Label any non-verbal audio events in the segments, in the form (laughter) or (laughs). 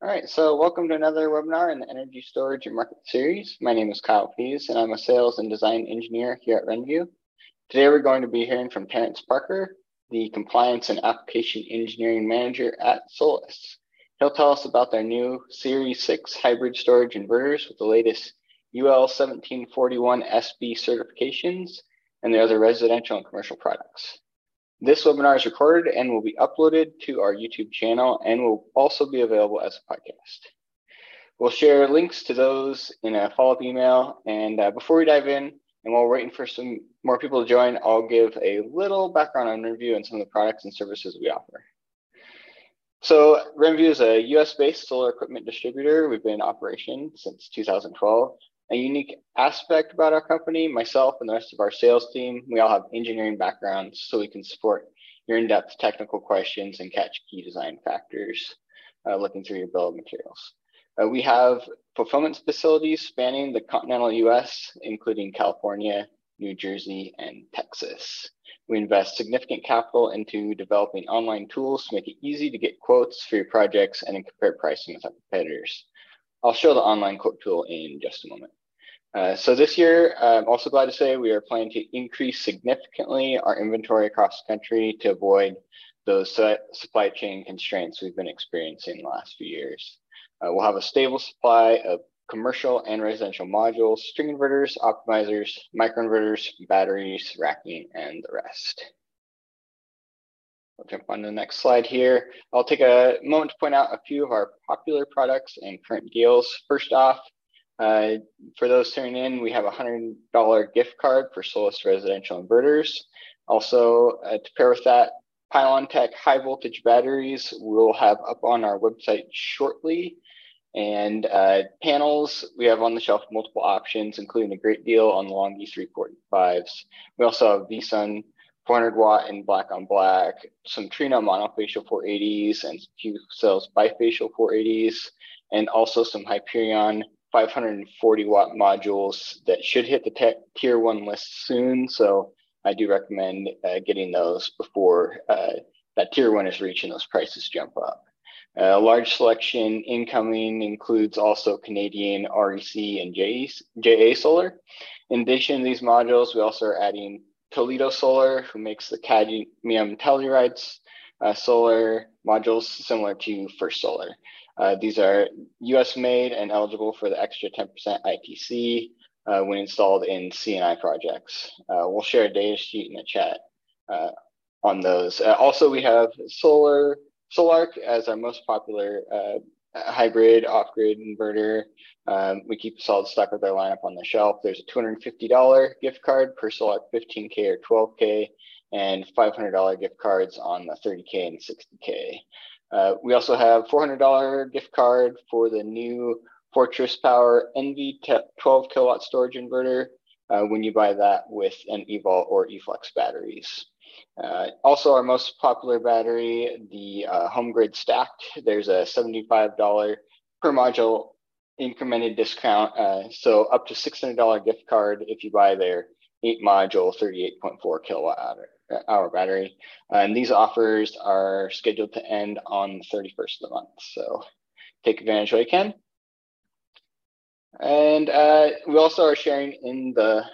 All right, so welcome to another webinar in the Energy Storage and Market Series. My name is Kyle Pease, and I'm a sales and design engineer here at Renvu. Today, we're going to be hearing from Terrence Parker, the Compliance and Application Engineering Manager at Solis. He'll tell us about their new Series 6 hybrid storage inverters with the latest UL 1741 SB certifications and their other residential and commercial products. This webinar is recorded and will be uploaded to our YouTube channel and will also be available as a podcast. We'll share links to those in a follow-up email. And uh, before we dive in, and while we're waiting for some more people to join, I'll give a little background on Renvu and some of the products and services we offer. So Renvu is a US-based solar equipment distributor. We've been in operation since 2012 a unique aspect about our company, myself and the rest of our sales team, we all have engineering backgrounds so we can support your in-depth technical questions and catch key design factors uh, looking through your bill of materials. Uh, we have fulfillment facilities spanning the continental US, including California, New Jersey, and Texas. We invest significant capital into developing online tools to make it easy to get quotes for your projects and compare pricing with our competitors. I'll show the online quote tool in just a moment. Uh, so this year, I'm also glad to say we are planning to increase significantly our inventory across the country to avoid those supply chain constraints we've been experiencing in the last few years. Uh, we'll have a stable supply of commercial and residential modules, string inverters, optimizers, microinverters, batteries, racking, and the rest. I'll jump on to the next slide here. I'll take a moment to point out a few of our popular products and current deals. First off, uh, for those tuning in, we have a $100 gift card for Solis residential inverters. Also, uh, to pair with that, Pylontech high voltage batteries we'll have up on our website shortly. And uh, panels, we have on the shelf multiple options, including a great deal on the Longi 345s. We also have VSUN 400 watt in black on black, some Trina monofacial 480s and Q cells bifacial 480s, and also some Hyperion 540 watt modules that should hit the tier one list soon. So I do recommend uh, getting those before uh, that tier one is reached and those prices jump up. A uh, large selection incoming includes also Canadian REC and JA Solar. In addition to these modules, we also are adding Toledo Solar, who makes the cadmium tellurides uh, solar modules similar to First Solar. Uh, these are US made and eligible for the extra 10% ITC uh, when installed in C&I projects. Uh, we'll share a data sheet in the chat uh, on those. Uh, also, we have Solar Sol-Ark as our most popular hybrid off-grid inverter. Um, we keep a solid stock of their lineup on the shelf. There's a $250 gift card per Sol-Ark 15K or 12K and $500 gift cards on the 30K and 60K. Uh, we also have $400 gift card for the new Fortress Power Envy 12 kilowatt storage inverter uh, when you buy that with an eVault or eFlex batteries. Uh, also, our most popular battery, the uh, Home Grid Stacked, there's a $75 per module incremented discount. Uh, so up to $600 gift card if you buy their eight module 38.4 kilowatt hour hour battery. And these offers are scheduled to end on the 31st of the month. So take advantage while you can. And uh, we also are sharing in the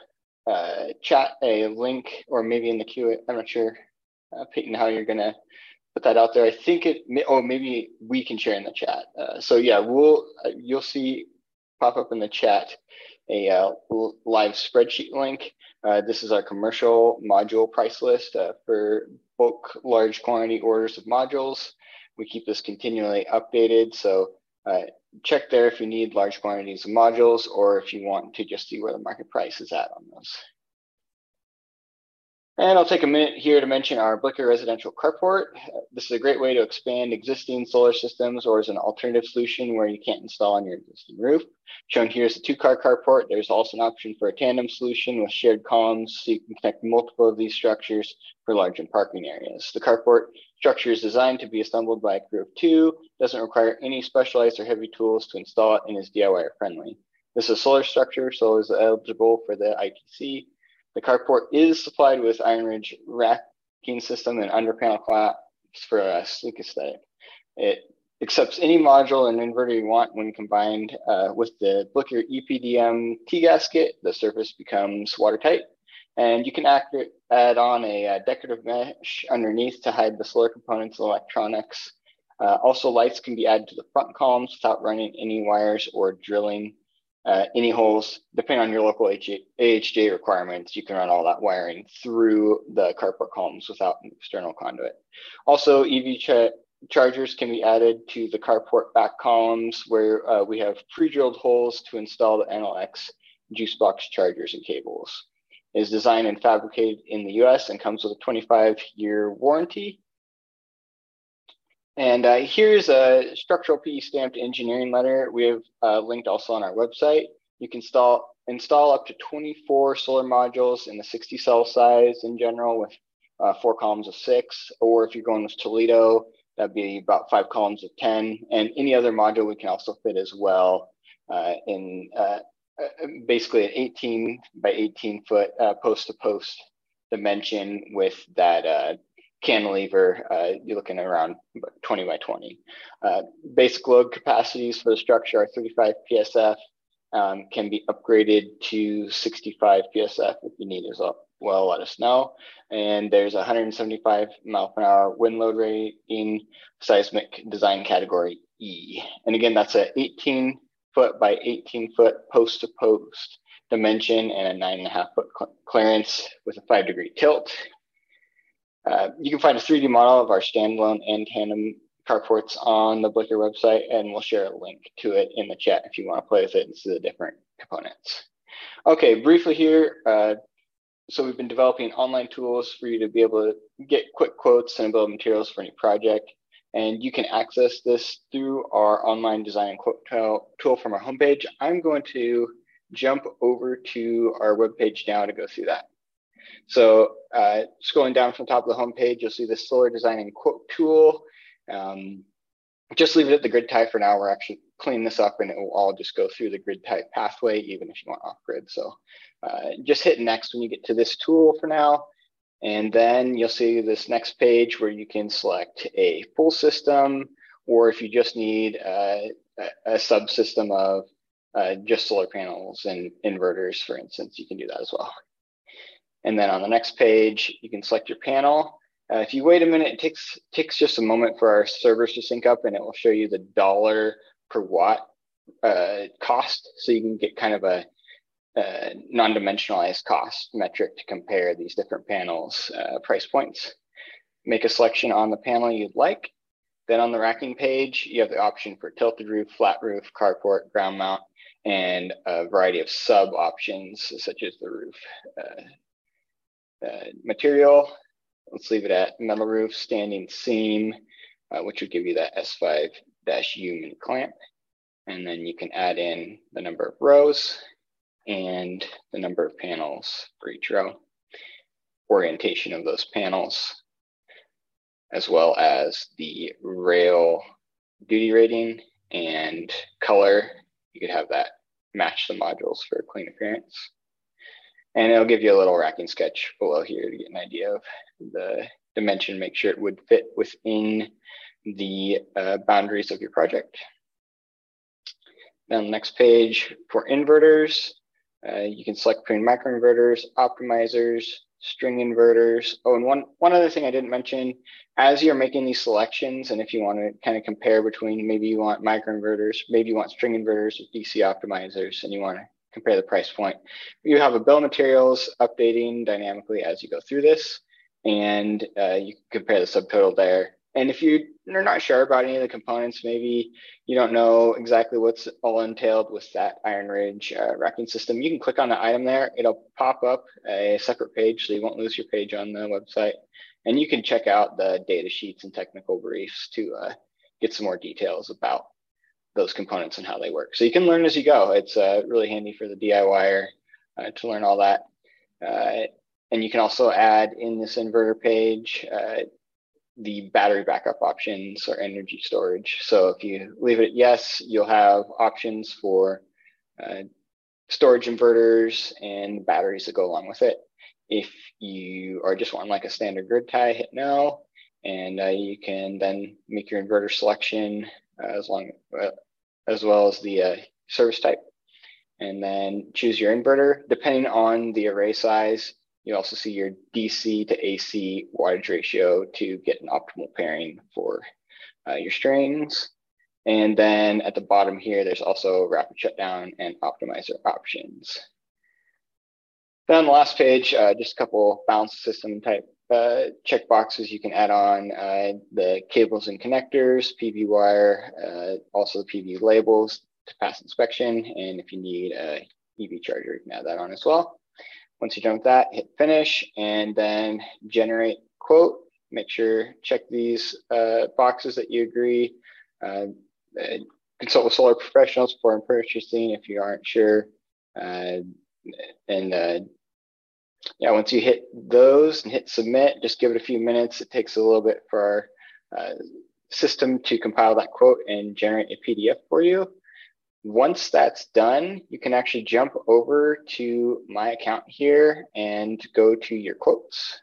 uh, chat a link, or maybe in the queue. I'm not sure, uh, Peyton, how you're gonna put that out there. I think it, may, or maybe we can share in the chat. Uh, so yeah, we'll uh, you'll see pop up in the chat a uh, live spreadsheet link. Uh, this is our commercial module price list uh, for bulk large quantity orders of modules. We keep this continually updated. So uh, check there if you need large quantities of modules or if you want to just see where the market price is at on those. And I'll take a minute here to mention our Blikir residential carport. This is a great way to expand existing solar systems or as an alternative solution where you can't install on your existing roof. Shown here is a two car carport. There's also an option for a tandem solution with shared columns so you can connect multiple of these structures for larger parking areas. The carport structure is designed to be assembled by a crew of two, doesn't require any specialized or heavy tools to install it, and is DIY friendly. This is a solar structure, so is eligible for the ITC the carport is supplied with Iron Ridge racking system and under panel clamps for a sleek aesthetic. It accepts any module and inverter you want when combined uh, with the Blikir EPDM T-gasket, the surface becomes watertight. And you can act, add on a, a, uh, decorative mesh underneath to hide the solar components and electronics. Uh, also, lights can be added to the front columns without running any wires or drilling uh, any holes. Depending on your local AHJ requirements, you can run all that wiring through the carport columns without an external conduit. Also, EV ch chargers can be added to the carport back columns where uh, we have pre-drilled holes to install the Enel X JuiceBox chargers and cables. It is designed and fabricated in the US and comes with a 25 year warranty. And uh, here's a structural PE stamped engineering letter. We have uh, linked also on our website. You can install, install up to 24 solar modules in the 60 cell size in general with uh, four columns of six, or if you're going with Toledo, That'd be about five columns of 10. And any other module we can also fit as well uh, in uh, uh basically an 18 by 18 foot post to post dimension with that cantilever. Uh, you're looking around 20 by 20. basic load capacities for the structure are 35 PSF. Um, can be upgraded to 65 PSF if you need as well let us know. And there's 175 mile per hour wind load rating seismic design category E. And again, that's a 18 foot by 18 foot post to post dimension and a nine and a half foot cl clearance with a five degree tilt. Uh, you can find a 3D model of our standalone and tandem carports on the Blikir website, and we'll share a link to it in the chat if you want to play with it and see the different components. Okay, briefly here, uh, so we've been developing online tools for you to be able to get quick quotes and build materials for any project. And you can access this through our online design and quote tool from our homepage. I'm going to jump over to our webpage now to go through that. So uh, scrolling down from the top of the homepage, you'll see the solar design and quote tool. Um, just leave it at the grid type for now. We're actually cleaning this up and it will all just go through the grid type pathway, even if you want off grid. So uh, just hit next when you get to this tool for now. And then you'll see this next page where you can select a full system, or if you just need uh, a, a subsystem of uh, just solar panels and inverters, for instance, you can do that as well. And then on the next page, you can select your panel. Uh, if you wait a minute, it takes, takes just a moment for our servers to sync up and it will show you the dollar per watt uh, cost. So you can get kind of a uh, non-dimensionalized cost metric to compare these different panels uh, price points. Make a selection on the panel you'd like. Then on the racking page, you have the option for tilted roof, flat roof, carport, ground mount, and a variety of sub options such as the roof uh, material. Let's leave it at metal roof, standing seam, uh, which would give you that S5-U clamp. And then you can add in the number of rows and the number of panels for each row, orientation of those panels, as well as the rail duty rating and color. You could have that match the modules for a clean appearance. And it'll give you a little racking sketch below here to get an idea of the dimension, make sure it would fit within the uh, boundaries of your project. Then the next page for inverters, uh, you can select between microinverters, optimizers, string inverters. Oh, and one, one other thing I didn't mention, as you're making these selections, and if you want to kind of compare between maybe you want microinverters, maybe you want string inverters with DC optimizers, and you want to compare the price point, you have a bill materials updating dynamically as you go through this, and uh, you can compare the subtotal there and if you are not sure about any of the components, maybe you don't know exactly what's all entailed with that Iron Ridge uh, racking system, you can click on the item there. It'll pop up a separate page, so you won't lose your page on the website. And you can check out the data sheets and technical briefs to uh, get some more details about those components and how they work. So you can learn as you go. It's uh, really handy for the DIYer uh, to learn all that. Uh, and you can also add in this inverter page uh, the battery backup options or energy storage. So if you leave it at yes, you'll have options for uh, storage inverters and batteries that go along with it. If you are just wanting like a standard grid tie, hit no, and uh, you can then make your inverter selection as long as well as the service type and then choose your inverter. Depending on the array size, you also see your DC to AC wattage ratio to get an optimal pairing for uh, your strings. And then at the bottom here, there's also rapid shutdown and optimizer options. Then on the last page, uh, just a couple balance system type uh, check boxes you can add on uh, the cables and connectors, PV wire, uh, also the PV labels to pass inspection. And if you need a EV charger, you can add that on as well. Once you're done with that, hit finish and then generate quote. Make sure, check these uh, boxes that you agree. Uh, consult with solar professionals before purchasing if you aren't sure. Uh, and yeah, once you hit those and hit submit, just give it a few minutes. It takes a little bit for our uh, system to compile that quote and generate a PDF for you. Once that's done, you can actually jump over to my account here and go to your quotes.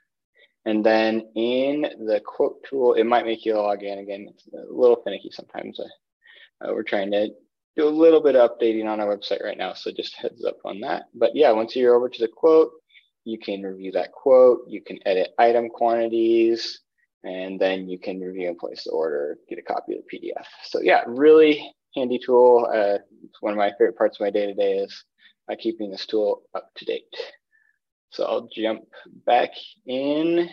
And then in the quote tool, it might make you log in again. It's a little finicky sometimes. Uh, uh, we're trying to do a little bit of updating on our website right now. So just heads up on that. But yeah, once you're over to the quote, you can review that quote. You can edit item quantities and then you can review and place the order, get a copy of the PDF. So yeah, really handy tool. Uh, one of my favorite parts of my day to day is uh, keeping this tool up to date. So I'll jump back in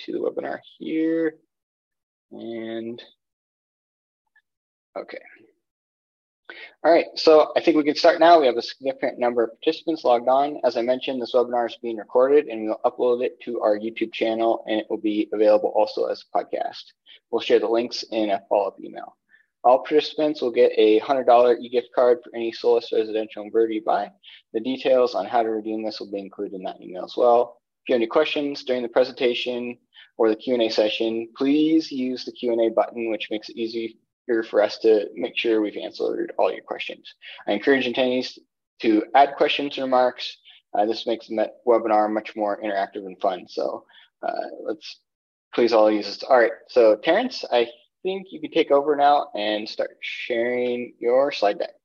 to the webinar here and okay. All right, so I think we can start now. We have a significant number of participants logged on. As I mentioned, this webinar is being recorded and we'll upload it to our YouTube channel and it will be available also as a podcast. We'll share the links in a follow-up email. All participants will get a $100 e-gift card for any Solis residential inverter you buy. The details on how to redeem this will be included in that email as well. If you have any questions during the presentation or the Q&A session, please use the Q&A button, which makes it easier for us to make sure we've answered all your questions. I encourage attendees to add questions and remarks. Uh, this makes the webinar much more interactive and fun. So uh, let's please all use this. All right, so Terrence, I think you can take over now and start sharing your slide deck.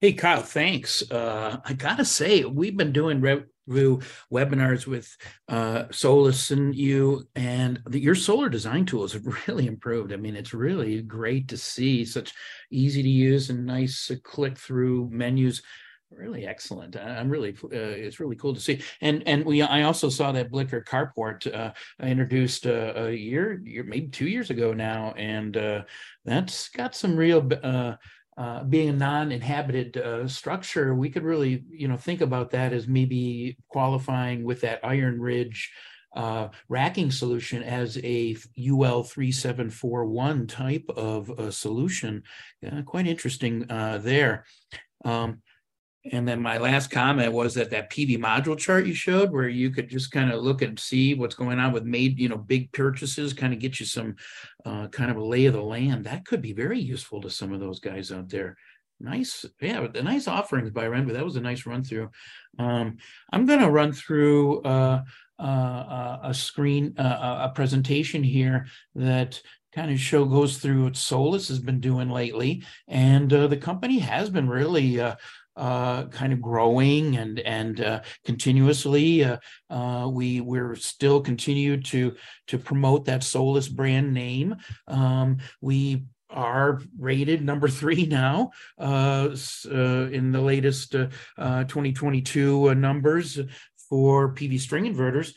Hey, Kyle, thanks. Uh, I got to say, we've been doing review webinars with uh, Solis and you, and the, your solar design tools have (laughs) really improved. I mean, it's really great to see such easy to use and nice click through menus really excellent i'm really uh, it's really cool to see and and we i also saw that Blikir carport uh, introduced uh, a year, year maybe two years ago now and uh, that's got some real uh, uh, being a non-inhabited structure we could really you know think about that as maybe qualifying with that iron ridge racking solution as a ul 3741 type of solution. Quite interesting there. Um, and then my last comment was that that PV module chart you showed, where you could just kind of look and see what's going on with made, you know, big purchases, kind of get you some uh, kind of a lay of the land. That could be very useful to some of those guys out there. Nice, yeah, the nice offerings by Renvu. That was a nice run through. Um, I'm going to run through uh, uh, a screen, uh, a presentation here that kind of show goes through what Solis has been doing lately, and uh, the company has been really uh, uh, kind of growing and and uh, continuously. Uh, uh, we we're still continue to to promote that Solis brand name. Um, we are rated number (laughs) three now uh, in the latest 2022 numbers for PV string inverters.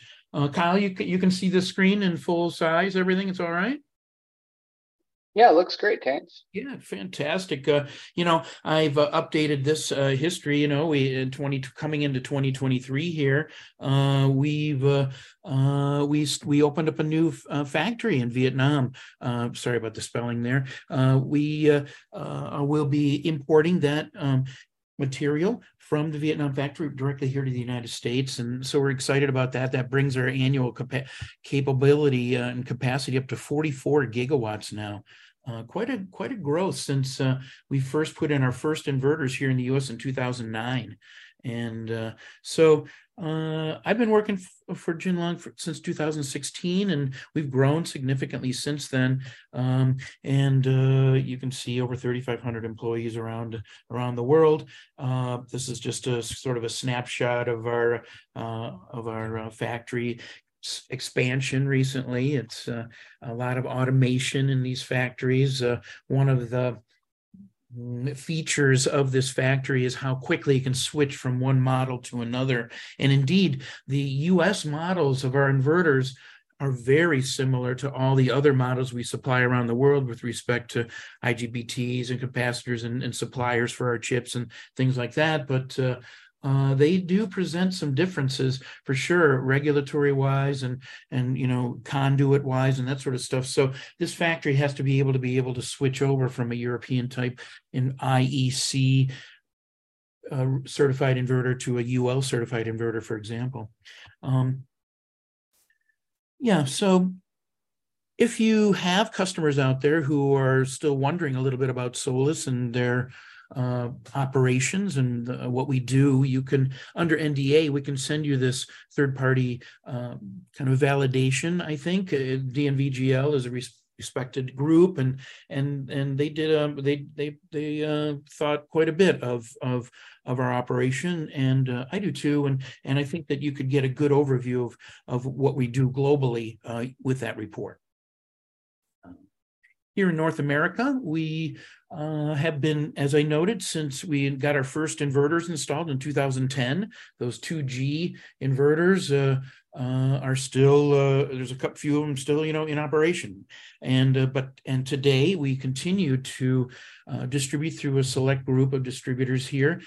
Kyle, you you can see the screen in full size. Everything, it's all right. Yeah, it looks great, Terrence. Yeah, fantastic. Uh, you know, I've uh, updated this uh, history. You know, we in twenty coming into twenty twenty three here. Uh, we've uh, uh, we we opened up a new factory in Vietnam. sorry about the spelling there. we will be importing that um, material from the Vietnam factory directly here to the United States. And so we're excited about that. That brings our annual capa- capability uh, and capacity up to 44 gigawatts now. Uh, quite a quite a growth since uh, we first put in our first inverters here in the U.S. in 2009, And uh, so uh, I've been working f- for Ginlong for, since 2016, and we've grown significantly since then. Um, and uh, you can see over 3,500 employees around around the world. Uh, this is just a sort of a snapshot of our uh, of our uh, factory expansion recently. It's uh, a lot of automation in these factories. one of the features of this factory is how quickly it can switch from one model to another. And indeed, the US models of our inverters are very similar to all the other models we supply around the world with respect to IGBTs and capacitors and, and suppliers for our chips and things like that. But uh, uh, they do present some differences for sure, regulatory wise and and you know conduit wise and that sort of stuff. So this factory has to be able to be able to switch over from a European type in IEC uh, certified inverter to a UL certified inverter, for example. Um, yeah, so if you have customers out there who are still wondering a little bit about Solis and their uh, operations and uh, what we do, you can under NDA we can send you this third party um, kind of validation. I think uh, DNVGL is a res- respected group, and and and they did um, they they they uh, thought quite a bit of of of our operation, and uh, I do too, and and I think that you could get a good overview of of what we do globally uh, with that report. Here in North America, we uh, have been, as I noted, since we got our first inverters installed in 2010. Those 2G inverters uh, uh, are still uh, there's a couple few of them still you know in operation, and uh, but and today we continue to uh, distribute through a select group of distributors here,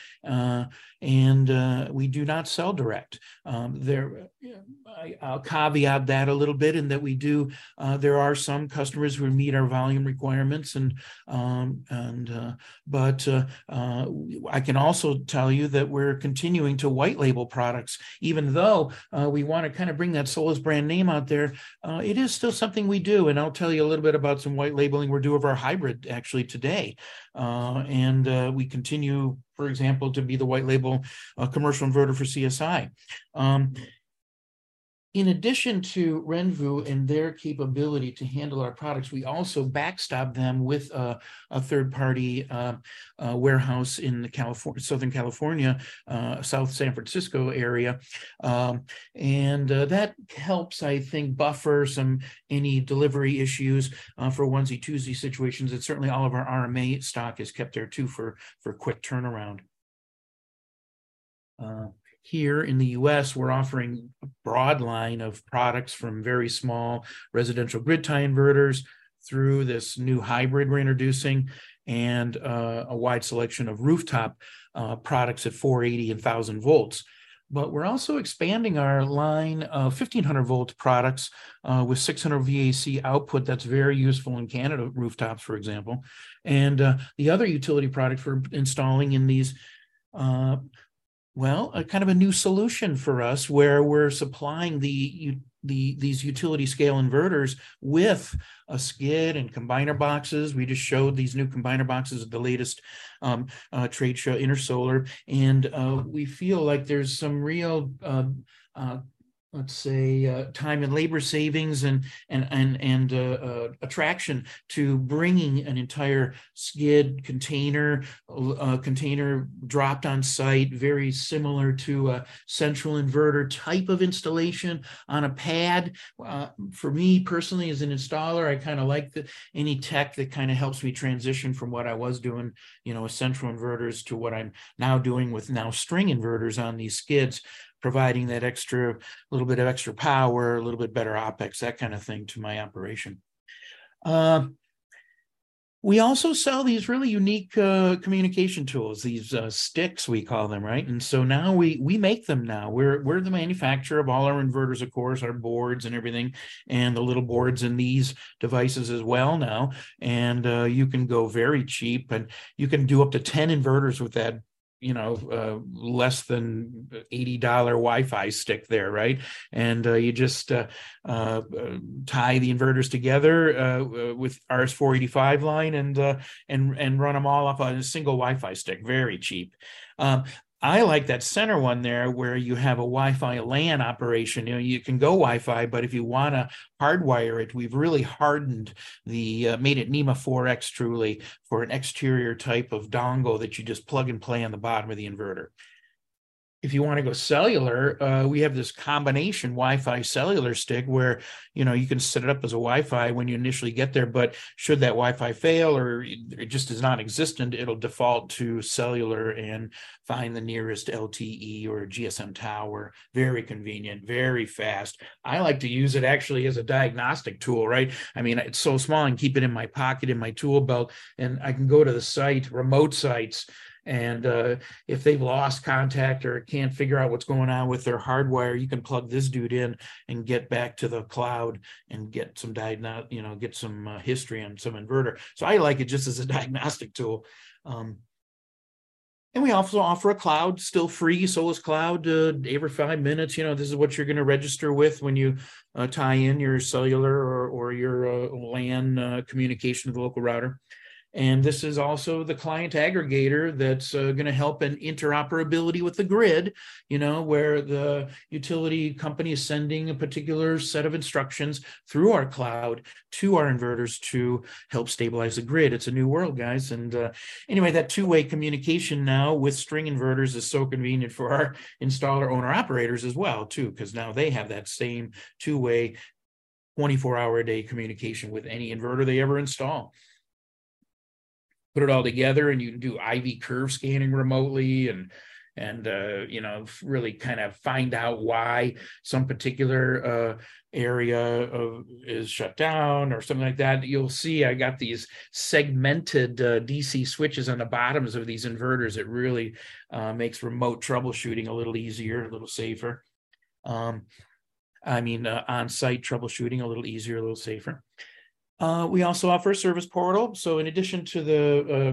and uh, we do not sell direct. Um, there, I, will caveat that a little bit in that we do. Uh, there are some customers who meet our volume requirements, and um, and uh, but uh, uh, I can also tell you that we're continuing to white label products, even though uh, we want to kind of bring that Solis brand name out there. it is still something we do, and I'll tell you a little bit about some white labeling we're doing of our hybrid actually today, and we continue for example, to be the white label uh, commercial inverter for CSI. Um, in addition to Renvu and their capability to handle our products, we also backstop them with a, a third-party uh, uh, warehouse in the California, Southern California, uh, South San Francisco area, um, and uh, that helps, I think, buffer some any delivery issues uh, for onesie twosie situations. And certainly, all of our RMA stock is kept there too for for quick turnaround. Here in the US, we're offering a broad line of products from very small residential grid tie inverters through this new hybrid we're introducing and uh, a wide selection of rooftop uh, products at 480 and 1000 volts. But we're also expanding our line of 1500 volt products uh, with 600 VAC output that's very useful in Canada rooftops, for example. And uh, the other utility product for installing in these uh, well, a kind of a new solution for us where we're supplying the the these utility scale inverters with a skid and combiner boxes. We just showed these new combiner boxes at the latest um, uh, trade show, Intersolar, and uh, we feel like there's some real uh, uh let's say uh, time and labor savings and and and and uh, uh, attraction to bringing an entire skid container uh, container dropped on site very similar to a central inverter type of installation on a pad. Uh, for me personally as an installer i kind of like the, any tech that kind of helps me transition from what i was doing you know with central inverters to what i'm now doing with now string inverters on these skids providing that extra little bit of extra power, a little bit better OPEX, that kind of thing to my operation. Uh, we also sell these really unique uh, communication tools, these uh, sticks we call them, right? And so now we we make them now. We're we're the manufacturer of all our inverters, of course, our boards and everything, and the little boards in these devices as well now. And uh, you can go very cheap, and you can do up to ten inverters with that you know uh, less than $80 wi-fi stick there right? And uh, you just uh, uh tie the inverters together uh, uh, with rs485 line and and and run them all off on a single wi-fi stick. Very cheap. Um, I like that center one there where you have a Wi-Fi LAN operation. You know, you can go Wi-Fi, but if you want to hardwire it, we've really hardened the uh, made it NEMA 4X truly for an exterior type of dongle that you just plug and play on the bottom of the inverter if you want to go cellular, uh, we have this combination Wi-Fi cellular stick where you know you can set it up as a Wi-Fi when you initially get there. But should that Wi-Fi fail or it just is non-existent, it'll default to cellular and find the nearest LTE or GSM tower. Very convenient, very fast. I like to use it actually as a diagnostic tool. Right? I mean, it's so small and keep it in my pocket in my tool belt, and I can go to the site, remote sites and uh, if they've lost contact or can't figure out what's going on with their hardwire, you can plug this dude in and get back to the cloud and get some diagnostic, you know, get some uh, history on some inverter. So I like it just as a (laughs) diagnostic tool. Um, and we also offer a cloud, still free, Solis Cloud, uh, every five minutes. You know, this is what you're going to register with when you uh, tie in your cellular or, or your uh, LAN uh, communication to the local router. And this is also the client aggregator that's uh, going to help in interoperability with the grid, you know, where the utility company is sending a particular set of instructions through our cloud to our inverters to help stabilize the grid. It's a new world, guys. And uh, anyway, that two way communication now with string inverters is so convenient for our installer owner operators as well, too, because now they have that same two way 24 hour a day communication with any inverter they ever install put it all together and you can do IV curve scanning remotely and and uh, you know really kind of find out why some particular uh, area of, is shut down or something like that. You'll see I got these segmented uh, DC switches on the bottoms of these inverters. It really uh, makes remote troubleshooting a little easier, a little safer. Um, I mean, uh, on-site troubleshooting a little easier, a little safer. Uh, we also offer a service portal. So, in addition to the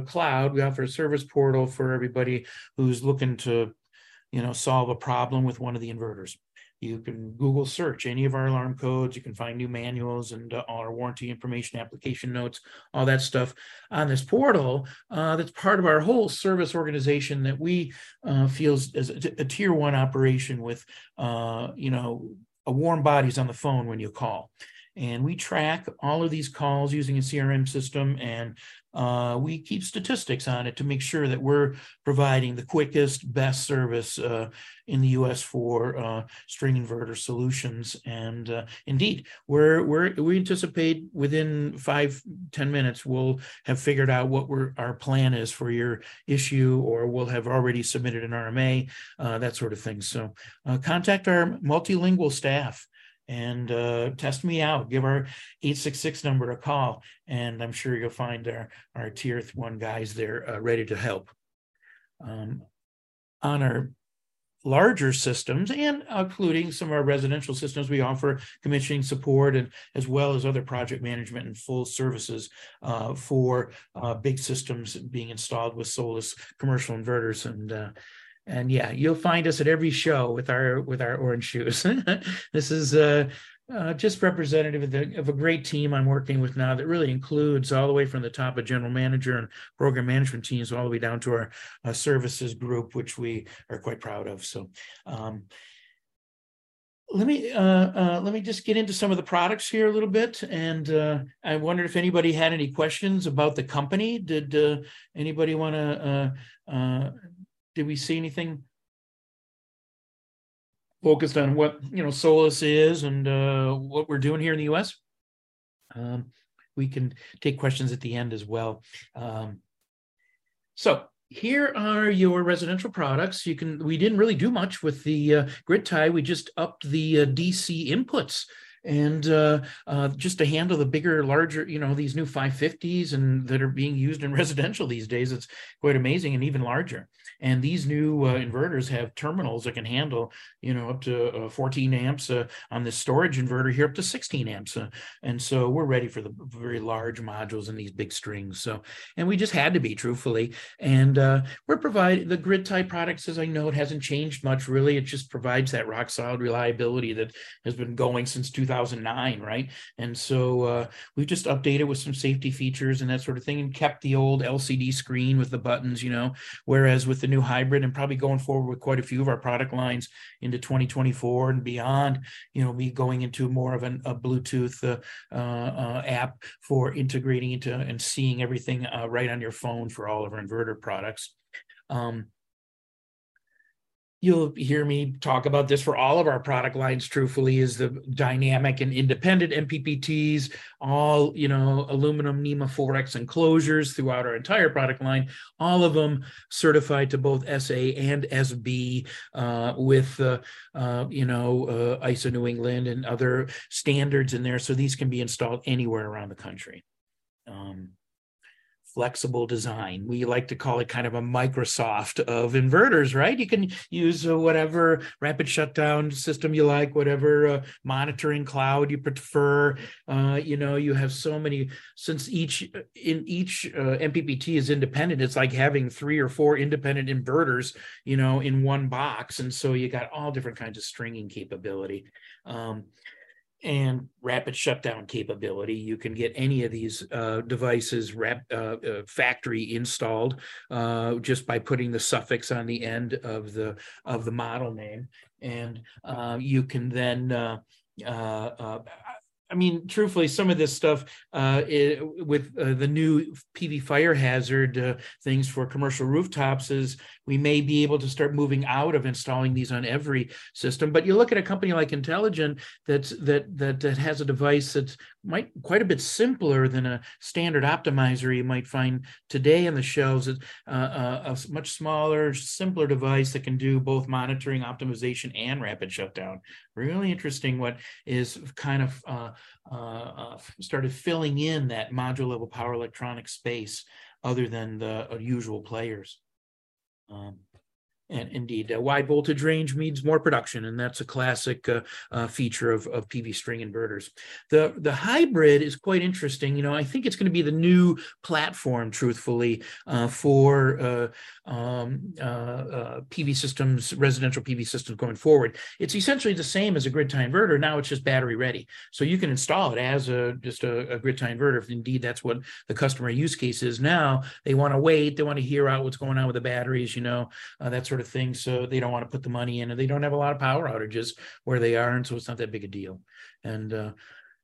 uh, cloud, we offer a service portal for everybody who's looking to, you know, solve a problem with one of the inverters. You can Google search any of our alarm codes. You can find new manuals and uh, all our warranty information, application notes, all that stuff on this portal. Uh, that's part of our whole service organization that we uh, feel as a, a, tier one operation with, uh, you know, a warm bodies on the phone when you call and we track all of these calls using a crm system and uh, we keep statistics on it to make sure that we're providing the quickest best service uh, in the us for uh, string inverter solutions. And uh, indeed we're, we're we anticipate within five ten minutes we'll have figured out what our plan is for your issue or we'll have already submitted an rma uh, that sort of thing. So uh, contact our multilingual staff and uh, test me out. Give our 866 number a call, and I'm sure you'll find our, our tier one guys there uh, ready to help. Um, on our larger systems and including some of our residential systems we offer commissioning support and as well as other project management and full services uh, for uh, big systems being installed with Solis commercial inverters and uh, and yeah, you'll find us at every show with our with our orange shoes. (laughs) this is uh, uh, just representative of, the, of, a great team I'm working with now that really includes all the way from the top of general manager and program management teams all the way down to our uh, services group, which we are quite proud of. So. Um, let me uh, uh, let me just get into some of the products here a little bit, and uh, I wondered if anybody had any questions about the company. Did uh, anybody want to uh, uh, did we see anything focused on what you know Solis is and uh, what we're doing here in the U.S. Um, we can take questions at the end as well. Um, so here are your residential products. You can. We didn't really do much with the uh, grid tie. We just upped the uh, DC inputs and uh, uh, just to handle the bigger, larger, you know, these new 550s and that are being used in (laughs) residential these days, it's quite amazing and even larger. And these new uh, inverters have terminals that can handle, you know, up to uh, 14 amps uh, on this storage inverter here, up to 16 amps. Uh, and so we're ready for the very large modules and these big strings. So, and we just had to be, truthfully. And we're providing the grid type products, as I know, it hasn't changed much really. It just provides that rock solid reliability that has been going since 2009, right? And so uh, we just updated with some safety features and that sort of thing, and kept the old LCD screen with the buttons, you know. Whereas with the new hybrid, and probably going forward with quite a few of our product lines into 2024 and beyond, you know, be going into more of an, a Bluetooth uh, uh, app for integrating into and seeing everything uh, right on your phone for all of our inverter products. Um, you'll hear me talk about this for all of our product lines truthfully is the dynamic and independent mppts all you know aluminum NEMA 4x enclosures throughout our entire product line all of them certified to both sa and sb uh, with uh, uh, you know uh, iso new england and other standards in there. So these can be installed anywhere around the country. Um, flexible design. We like to call it kind of a Microsoft of inverters, right? You can use uh, whatever rapid shutdown system you like, whatever uh, monitoring cloud you prefer. Uh, you know, you have so many since each in each uh, MPPT is independent. It's like having three or four independent inverters, you know, in one box, and so you got all different kinds of stringing capability. Um, and rapid shutdown capability. You can get any of these uh, devices rap, uh, uh, factory installed uh, just by putting the suffix on the end of the of the model name, and uh, you can then. I mean, truthfully, some of this stuff uh, it, with uh, the new PV fire hazard uh, things for commercial rooftops is we may be able to start moving out of installing these on every system. But you look at a company like Intelligent that's that that that has a device that's might quite a bit simpler than a standard optimizer you might find today on the shelves. It's uh, uh, a much smaller, simpler device that can do both monitoring, optimization, and rapid shutdown. Really interesting. What is kind of uh, started filling in that module level power electronic space other than the uh, usual players. Um, and indeed, a wide voltage range means more production, and that's a classic uh, uh, feature of, of PV string inverters. The, the hybrid is quite interesting. You know, I think it's going to be the new platform, truthfully, uh, for uh, um, uh, uh, PV systems, residential PV systems going forward. It's essentially the same as a grid tie inverter. Now it's just battery ready, so you can install it as a just a, a grid tie inverter. If indeed that's what the customer use case is now, they want to wait, they want to hear out what's going on with the batteries, you know, that sort of thing. So they don't want to put the money in, and they don't have a lot of power outages where they are, and so it's not that big a deal. And uh,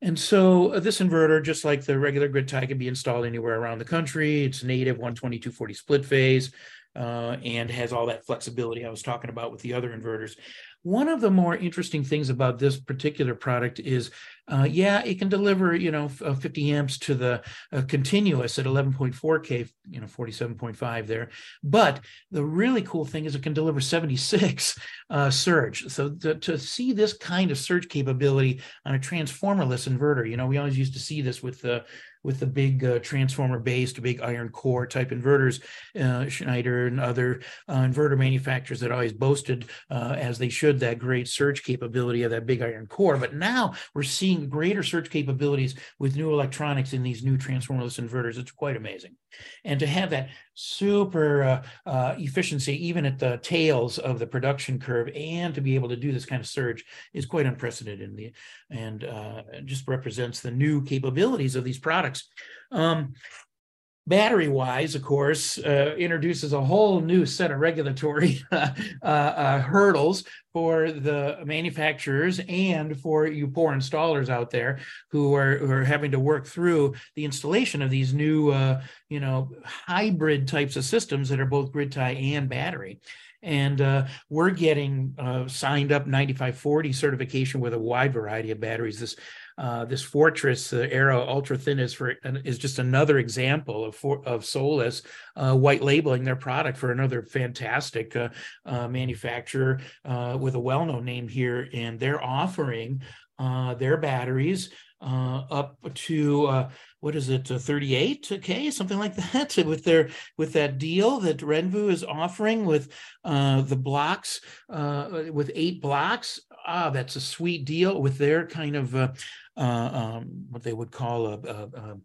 and so uh, this inverter, just like the regular grid tie, can be installed anywhere around the country. It's native 12240 split phase. Uh, and has all that flexibility I was talking about with the other inverters. One of the more interesting things about this particular product is, uh, yeah, it can deliver, you know, uh, 50 amps to the uh, continuous at 11.4K, you know, 47.5 there. But the really cool thing is it can deliver 76 uh, surge. So to, to see this kind of surge capability on a transformerless inverter, you know, we always used to see this with the with the big uh, transformer based, big iron core type inverters. Uh, Schneider and other uh, inverter manufacturers that always boasted, uh, as they should, that great surge capability of that big iron core. But now we're seeing greater surge capabilities with new electronics in these new transformerless inverters. It's quite amazing. And to have that super uh, uh, efficiency, even at the tails of the production curve, and to be able to do this kind of surge is quite unprecedented. The, and uh, just represents the new capabilities of these products. Um, battery wise, of course, uh, introduces a whole new set of regulatory (laughs) uh, uh, hurdles for the manufacturers and for you poor installers out there who are, who are having to work through the installation of these new, uh, you know, hybrid types of systems that are both grid tie and battery. And uh, we're getting uh, signed up 9540 certification with a wide variety of batteries. This uh, this Fortress uh, Aero Ultra Thin is for is just another example of for, of Solis uh, white labeling their product for another fantastic uh, uh, manufacturer uh, with a well known name here, and they're offering their batteries up to what is it, 38k, something like (laughs) that, with their with that deal that Renvu is offering with the blocks, with eight blocks. Ah, that's a sweet deal with their kind of uh, um, what they would call a, a, a,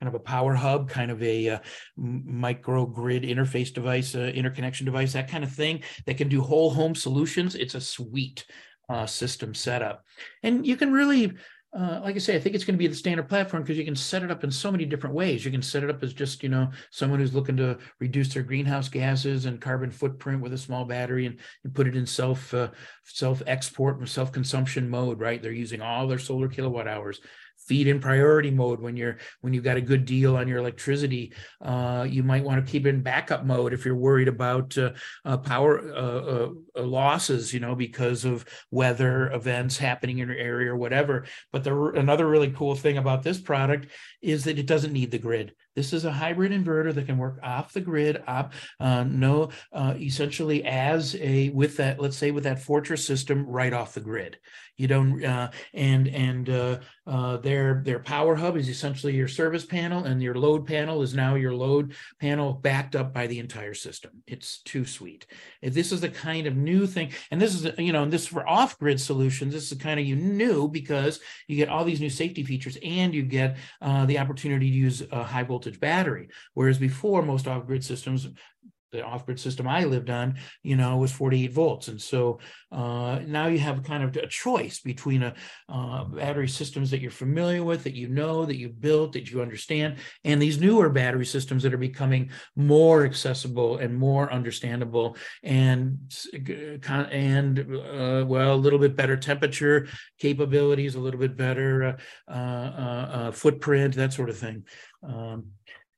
kind of a power hub, kind of a, uh, micro grid interface device, uh, interconnection device, that kind of thing that can do whole home solutions. It's a sweet uh, system setup, and you can really uh, like I say, I think it's going to be the standard platform because you can set it up in so many different ways. You can set it up as just, you know, someone who's looking to reduce their greenhouse gases and carbon footprint with a small battery and, and put it in self uh, self export or self consumption mode. Right, they're using all their solar kilowatt hours feed in priority mode when you're when you've got a good deal on your electricity uh, you might want to keep it in backup mode if you're worried about uh, uh, power uh, uh, losses you know because of weather events happening in your area or whatever. But the another really cool thing about this product is that it doesn't need the grid this is a hybrid inverter that can work off the grid, up, uh, no, uh, essentially as a with that, let's say with that Fortress system right off the grid. You don't, uh, and and uh, uh, their their power hub is essentially your service panel, and your load panel is now your load panel backed up by the entire system. It's too sweet. This is the kind of new thing, and this is you know, and this for off grid solutions. This is kind of you new because you get all these new safety features, and you get uh, the opportunity to use a high voltage battery. Whereas before, most off grid systems, the off grid system I lived on, you know, was 48 volts. And so uh, now you have kind of a choice between a uh, battery systems that you're familiar with, that you know, that you've built, that you understand, and these newer battery systems that are becoming more accessible and more understandable and and uh, well, a little bit better temperature capabilities, a little bit better uh, uh, uh, footprint, that sort of thing. Um,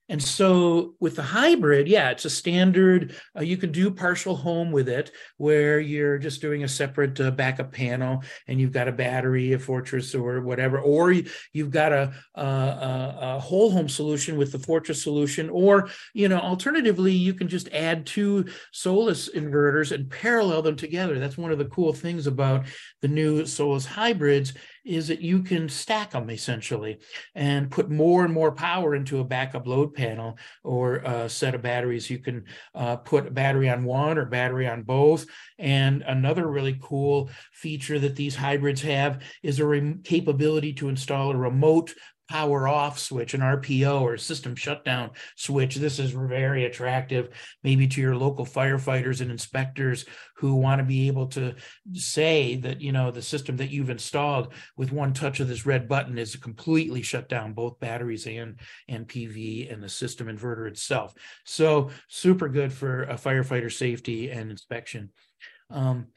and so with the hybrid, yeah, it's a standard. Uh, you can do partial home with it, where you're just doing a separate uh, backup panel, and you've got a battery, a Fortress, or whatever, or you, have got a, a, a, whole home solution with the Fortress solution, or you know, alternatively, you can just add two Solis inverters and parallel them together. That's one of the cool things about the new Solis hybrids is that you can stack them essentially and put more and more power into a backup load panel or a set of batteries. You can uh, put a battery on one or battery on both. And another really cool feature that these hybrids have is a capability to install a remote power off switch, an RPO or system shutdown switch. This is very attractive, maybe to your local firefighters and inspectors who want to be able to say that, you know, the system that you've installed with one touch of this red button is completely shut down, both batteries and, and PV and the system inverter itself. So super good for a firefighter safety and inspection. Um,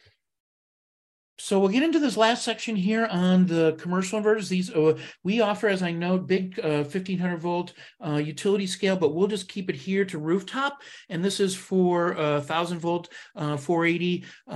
so we'll get into this last section here on the commercial inverters. These uh, we offer, as I know, big uh, 1500 volt uh, utility scale, but we'll just keep it here to rooftop. And this is for uh, 1000 volt, uh, 480, uh,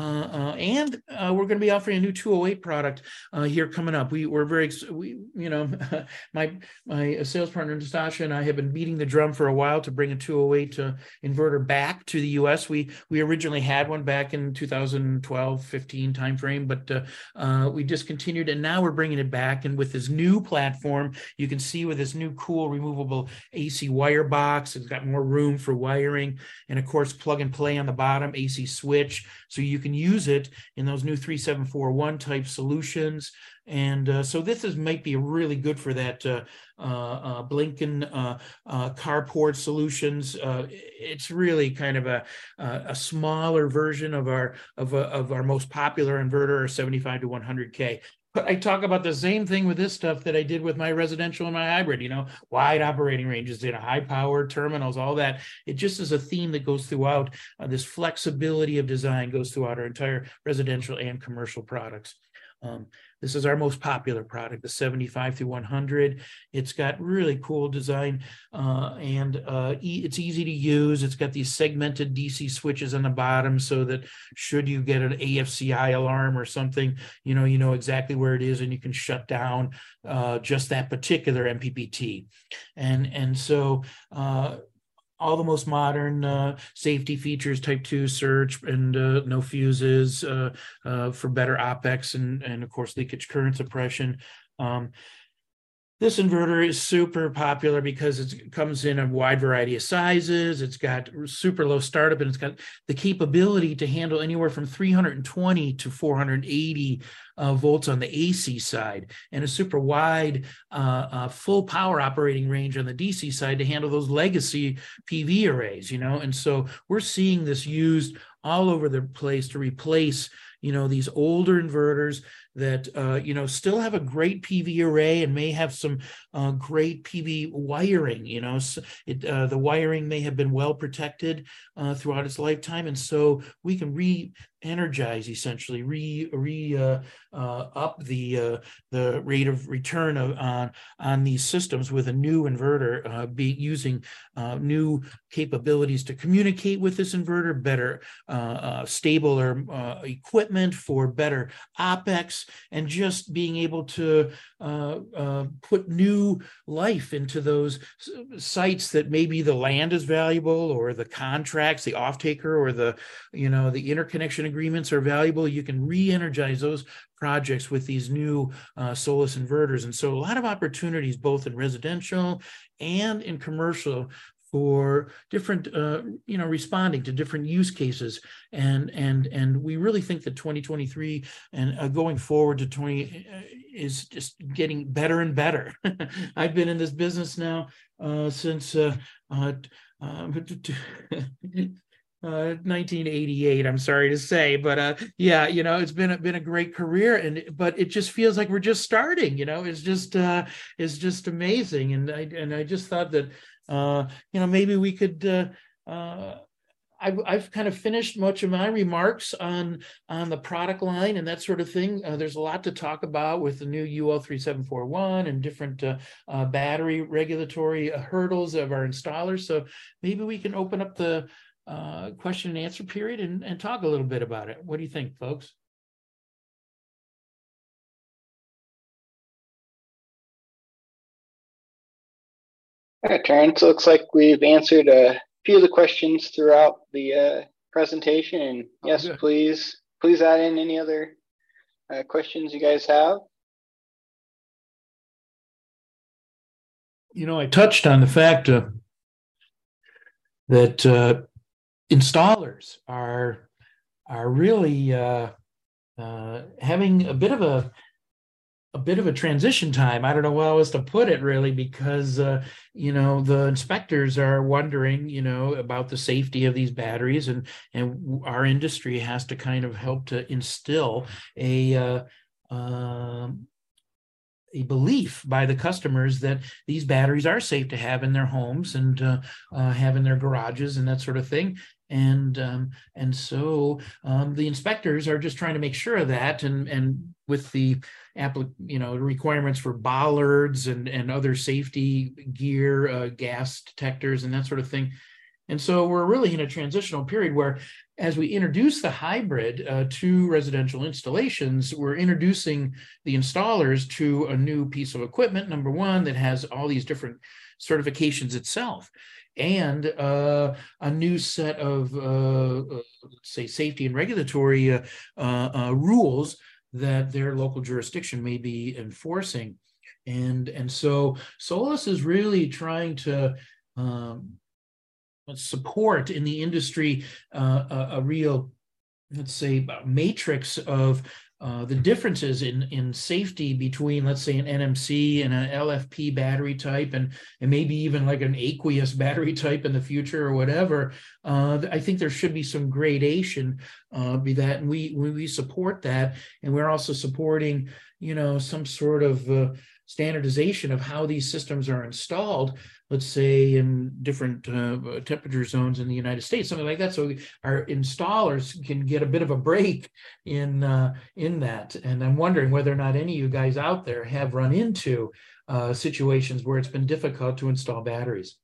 and we're going to be offering a new 208 product here coming up. We we're very, we you know, (laughs) my my sales partner Nastasha and I have been beating the drum for a while to bring a 208 inverter back to the U.S. We we originally had one back in 2012, 15 timeframe but uh, uh, we discontinued and now we're bringing it back. And with this new platform, you can see with this new cool removable AC wire box, it's got more room for wiring. And of course, plug and play on the bottom, AC switch. So you can use it in those new 3741 type solutions. And uh, so this is might be really good for that uh, uh, uh Blikir uh, uh, carport solutions. it's really kind of a a smaller version of our of of our most popular inverter, 75 to 100k. But I talk about the same thing with this stuff that I did with my residential and my hybrid, you know, wide operating ranges, you know, high power terminals, all that. It just is a theme that goes throughout uh, this flexibility of design goes throughout our entire residential and commercial products. Um, this is our most popular product, the 75 through 100. It's got really cool design uh, and uh, e it's easy to use. It's got these segmented DC switches on the bottom so that should you get an AFCI alarm or something, you know, you know exactly where it is and you can shut down uh, just that particular MPPT. And, and so uh, all the most modern uh, safety features, type 2 surge and uh, no fuses uh, uh for better OPEX and, and of course, leakage current suppression. Um, this inverter is super popular because it comes in a wide variety of sizes. It's got super low startup and it's got the capability to handle anywhere from 320 to 480 uh, volts on the AC side and a super wide uh, uh, full power operating range on the DC side to handle those legacy PV arrays, you know. And so we're seeing this used all over the place to replace you know these older inverters that uh, you know still have a great PV array and may have some uh, great PV wiring. You know, so it, uh, the wiring may have been well protected uh, throughout its lifetime, and so we can re energize essentially re re uh, uh, up the uh, the rate of return of, on on these systems with a new inverter uh, be using uh, new capabilities to communicate with this inverter better uh, stabler equipment for better opex and just being able to put new life into those sites that maybe the land is valuable or the contracts the off taker or the you know the interconnection agreements are valuable, you can re-energize those projects with these new uh, Solis inverters. And so a lot of opportunities both in residential and in commercial for different uh, you know responding to different use cases. And and and we really think that 2023 and uh, going forward to 20 uh, is just getting better and better. (laughs) I've been in this business now uh, since uh, uh, um, 1988 (laughs) uh, i'm sorry to say but uh yeah you know it's been been a great career and but it just feels like we're just starting you know it's just uh it's just amazing. And i and i just thought that uh you know maybe we could uh uh I've, I've kind of finished much of my remarks on on the product line and that sort of thing. Uh, there's a lot to talk about with the new UL 3741 and different uh, uh, battery regulatory hurdles of our installers. So maybe we can open up the uh, question and answer period and, and talk a little bit about it. What do you think, folks? All right, Terrence, looks like we've answered a few of the questions throughout the uh, presentation. And oh, yes, good. please, please add in any other uh, questions you guys have. You know, I touched on the fact uh, that uh, installers are are really uh, uh, having a bit of a a bit of a transition time. I don't know how else to put it really, because uh, you know the inspectors are wondering, you know, about the safety of these batteries, and and our industry has to kind of help to instill a uh, um, a belief by the customers that these batteries are safe to have in their homes and uh, uh, have in their garages and that sort of thing and um, and so um, the inspectors are just trying to make sure of that and and with the you know requirements for bollards and and other safety gear uh, gas detectors and that sort of thing. And so we're really in a transitional period where as we introduce the hybrid uh, to residential installations, we're introducing the installers to a new piece of equipment, number one, that has all these different certifications itself and uh, a new set of, uh, uh say, safety and regulatory uh, uh, rules that their local jurisdiction may be enforcing. And, and so Solis is really trying to um, support in the industry a, a, real, let's say, matrix of uh, the differences in in safety between, let's say, an NMC and an LFP battery type, and and maybe even like an aqueous (laughs) battery type in the future or whatever. Uh, I think there should be some gradation. Uh, be that, and we we support that, and we're also supporting, you know, some sort of uh, standardization of how these systems are installed let's say in different uh, temperature zones in the United States, something like that. So our installers can get a bit of a break in uh, in that. And I'm wondering whether or not any of you guys out there have run into uh, situations where it's been difficult to install batteries.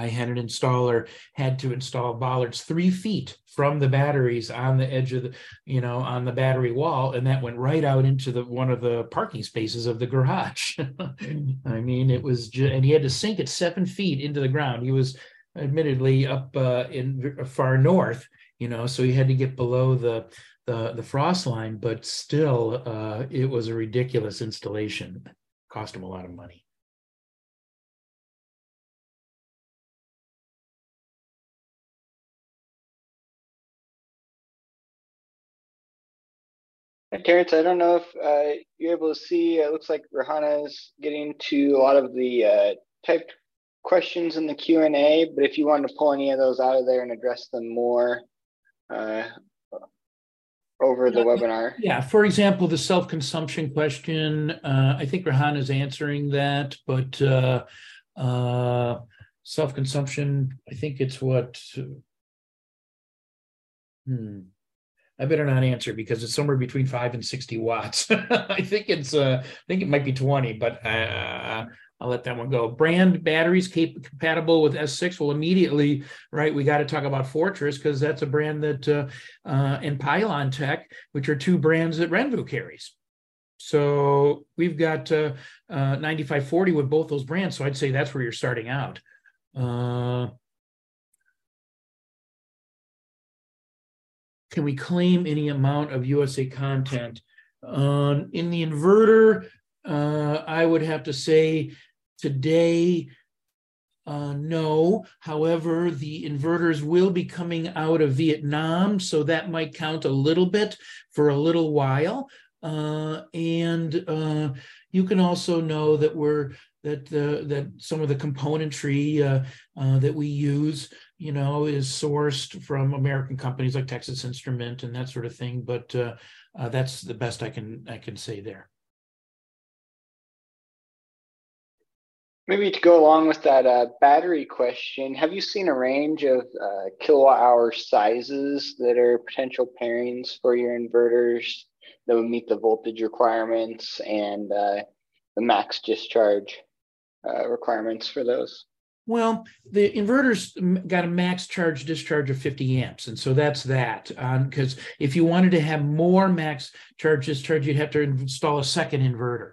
I had an installer had to install bollards three feet from the batteries on the edge of the, you know, on the battery wall, and that went right out into the one of the parking spaces of the garage. (laughs) I mean, it was, just, and he had to sink it seven feet into the ground. He was admittedly up uh, in far north, you know, so he had to get below the the, the frost line, but still, uh, it was a ridiculous installation. Cost him a lot of money. Terrence, I don't know if uh, you're able to see. It looks like Rahana is getting to a lot of the uh, typed questions in the Q and A. But if you wanted to pull any of those out of there and address them more uh, over the webinar, yeah. For example, the self-consumption question. Uh, I think Rahana is answering that, but uh, uh, self-consumption. I think it's what. Hmm. I better not answer because it's somewhere between five and sixty watts. (laughs) I think it's uh, I think it might be twenty, but uh, I'll let that one go. Brand batteries cap- compatible with S6. Well, immediately, right? We got to talk about Fortress because that's a brand that uh, uh, and Pylontech, which are two brands that Renvu carries. So we've got uh, uh, 9540 with both those brands. So I'd say that's where you're starting out. Uh, can we claim any amount of USA content? Uh, in the inverter, uh, I would have to say today, uh, no. However, the inverters will be coming out of Vietnam, so that might count a little bit for a little while. Uh, and uh, you can also know that we're that uh, that some of the componentry uh, uh, that we use, you know, is sourced from American companies like Texas Instrument and that sort of thing. But uh, uh, that's the best I can I can say there. Maybe to go along with that uh, battery question, have you seen a range of kilowatt hour sizes that are potential pairings for your inverters that would meet the voltage requirements and the max discharge uh, requirements for those? Well, the inverter's got a max charge discharge of 50 amps. And so that's that. Because um, if you wanted to have more max charge discharge, you'd have to install a second inverter.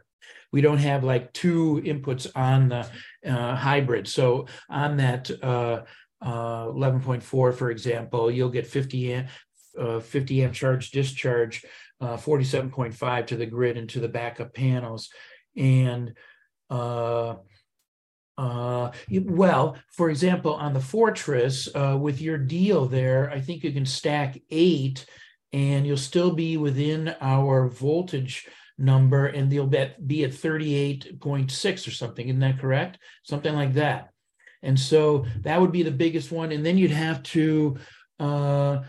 We don't have like two inputs on the uh, hybrid. So on that uh, uh, 11.4, for example, you'll get 50 amp, uh, 50 amp charge discharge, uh, 47.5 to the grid and to the backup panels. And uh, well, for example, on the Fortress, uh, with your deal there, I think you can stack eight and you'll still be within our voltage number and you'll be at 38.6 or something. Isn't that correct? Something like that. And so that would be the biggest one. And then you'd have to uh,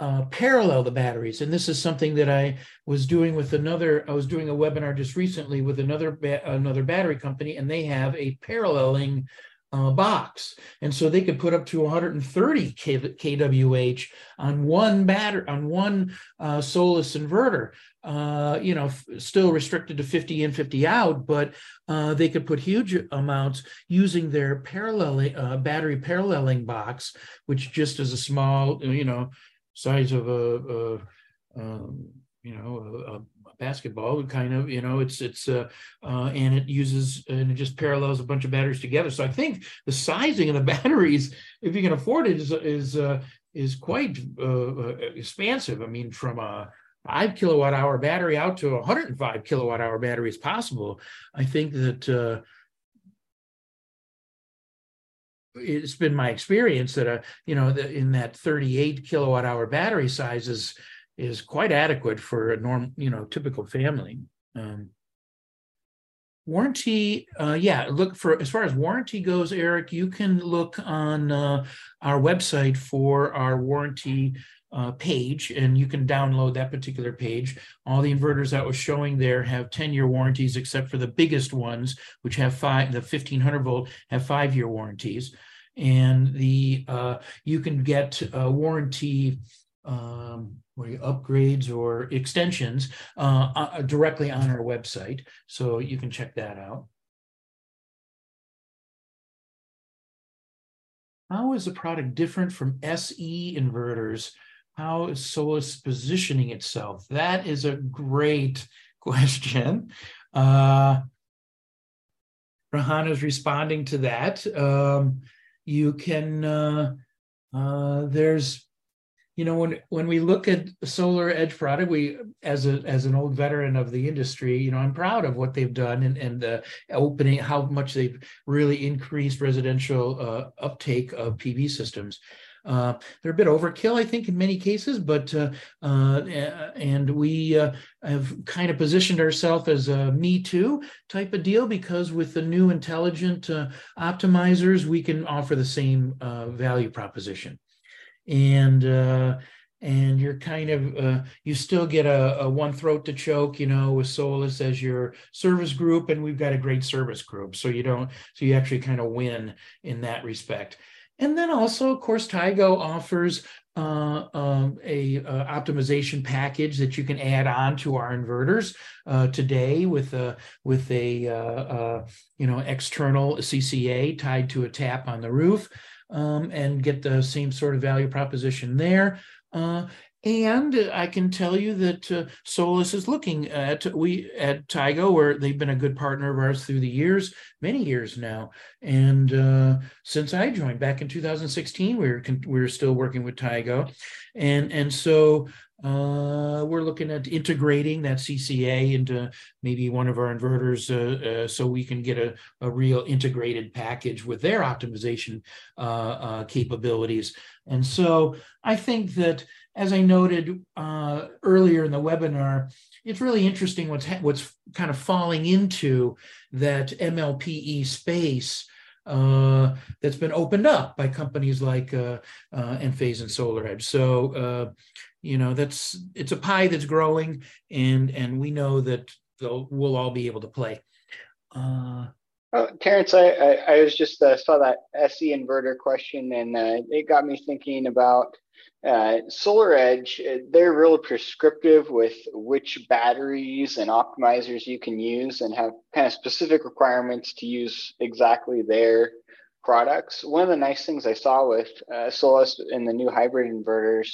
uh, parallel the batteries. And this is something that I was doing with another. I was doing a webinar just recently with another ba- another battery company, and they have a paralleling uh, box, and so they could put up to 130 K- kWh on one batter on one uh, Solis inverter. Uh, you know, f- still restricted to 50 in, 50 out, but uh, they could put huge amounts using their paralleling uh, battery paralleling box, which just is a small, you know, size of a, a um, you know a, a, basketball kind of you know it's it's uh, uh, and it uses and it just parallels a bunch of batteries together. So i think the sizing of the (laughs) batteries if you can afford it is is uh, is quite uh, uh, expansive. I mean from a five kilowatt hour battery out to a 105 kilowatt hour battery is possible. I think that it's been my experience that a you know the, in that 38 kilowatt hour battery size is is quite adequate for a normal you know typical family. Um, warranty uh, yeah look for as far as warranty goes eric you can look on uh, our website for our warranty uh, page and you can download that particular page all the inverters that was showing there have 10 year warranties except for the biggest ones which have five the 1500 volt have five year warranties and the uh, you can get uh, warranty um, upgrades or extensions uh, uh, directly on our website, so you can check that out. How is the product different from SE inverters? How is Solis positioning itself? That is a great (laughs) question. Uh, Rahana is responding to that. Um, you can uh, uh, there's you know when when we look at SolarEdge product we as a as an old veteran of the industry you know i'm proud of what they've done and and the opening how much they've really increased residential uh, uptake of pv systems Uh, they're a bit overkill, I think, in many cases, but uh, uh, and we uh, have kind of positioned ourselves as a me too type of deal because with the new intelligent uh, optimizers, we can offer the same uh, value proposition. And and you're kind of uh, you still get a, a, one throat to choke you know with solis as your service group and we've got a great service group so you don't so you actually kind of win in that respect and then also of course Tigo offers uh, um, a, a, optimization package that you can add on to our inverters uh, today with a with a uh, uh, you know external CCA tied to a tap on the roof um, and get the same sort of value proposition there. Uh, and I can tell you that uh, Solis is looking at we at Tigo, where they've been a good partner of ours through the years, many years now. And uh, since I joined back in 2016, we were we were still working with Tigo, and and so uh, we're looking at integrating that CCA into maybe one of our inverters uh, uh, so we can get a, a real integrated package with their optimization uh, uh, capabilities. And so I think that, as I noted uh, earlier in the webinar, it's really interesting what's what's kind of falling into that MLPE space uh, that's been opened up by companies like uh, uh, Enphase and SolarEdge. So, uh, you know, that's it's a pie that's growing, and and we know that we'll all be able to play. Uh, oh, Terrence, I, I, I was just uh, saw that SE inverter question, and uh, it got me thinking about uh, SolarEdge, uh, they're really prescriptive with which batteries and optimizers you can use and have kind of specific requirements to use exactly their products. One of the nice things I saw with uh, Solis in the new hybrid inverters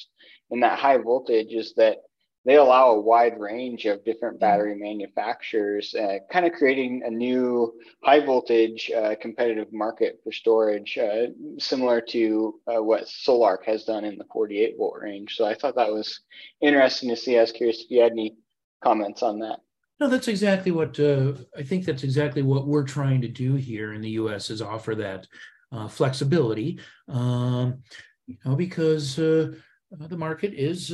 in that high voltage is that they allow a wide range of different mm-hmm. battery manufacturers, uh, kind of creating a new high voltage uh, competitive market for storage, uh, similar to uh, what Sol-Ark has done in the 48 volt range. So I thought that was interesting to see. I was curious if you had any comments on that. No, that's exactly what uh, I think. That's exactly what we're trying to do here in the U.S. is offer that uh, flexibility, um, you know, because the market is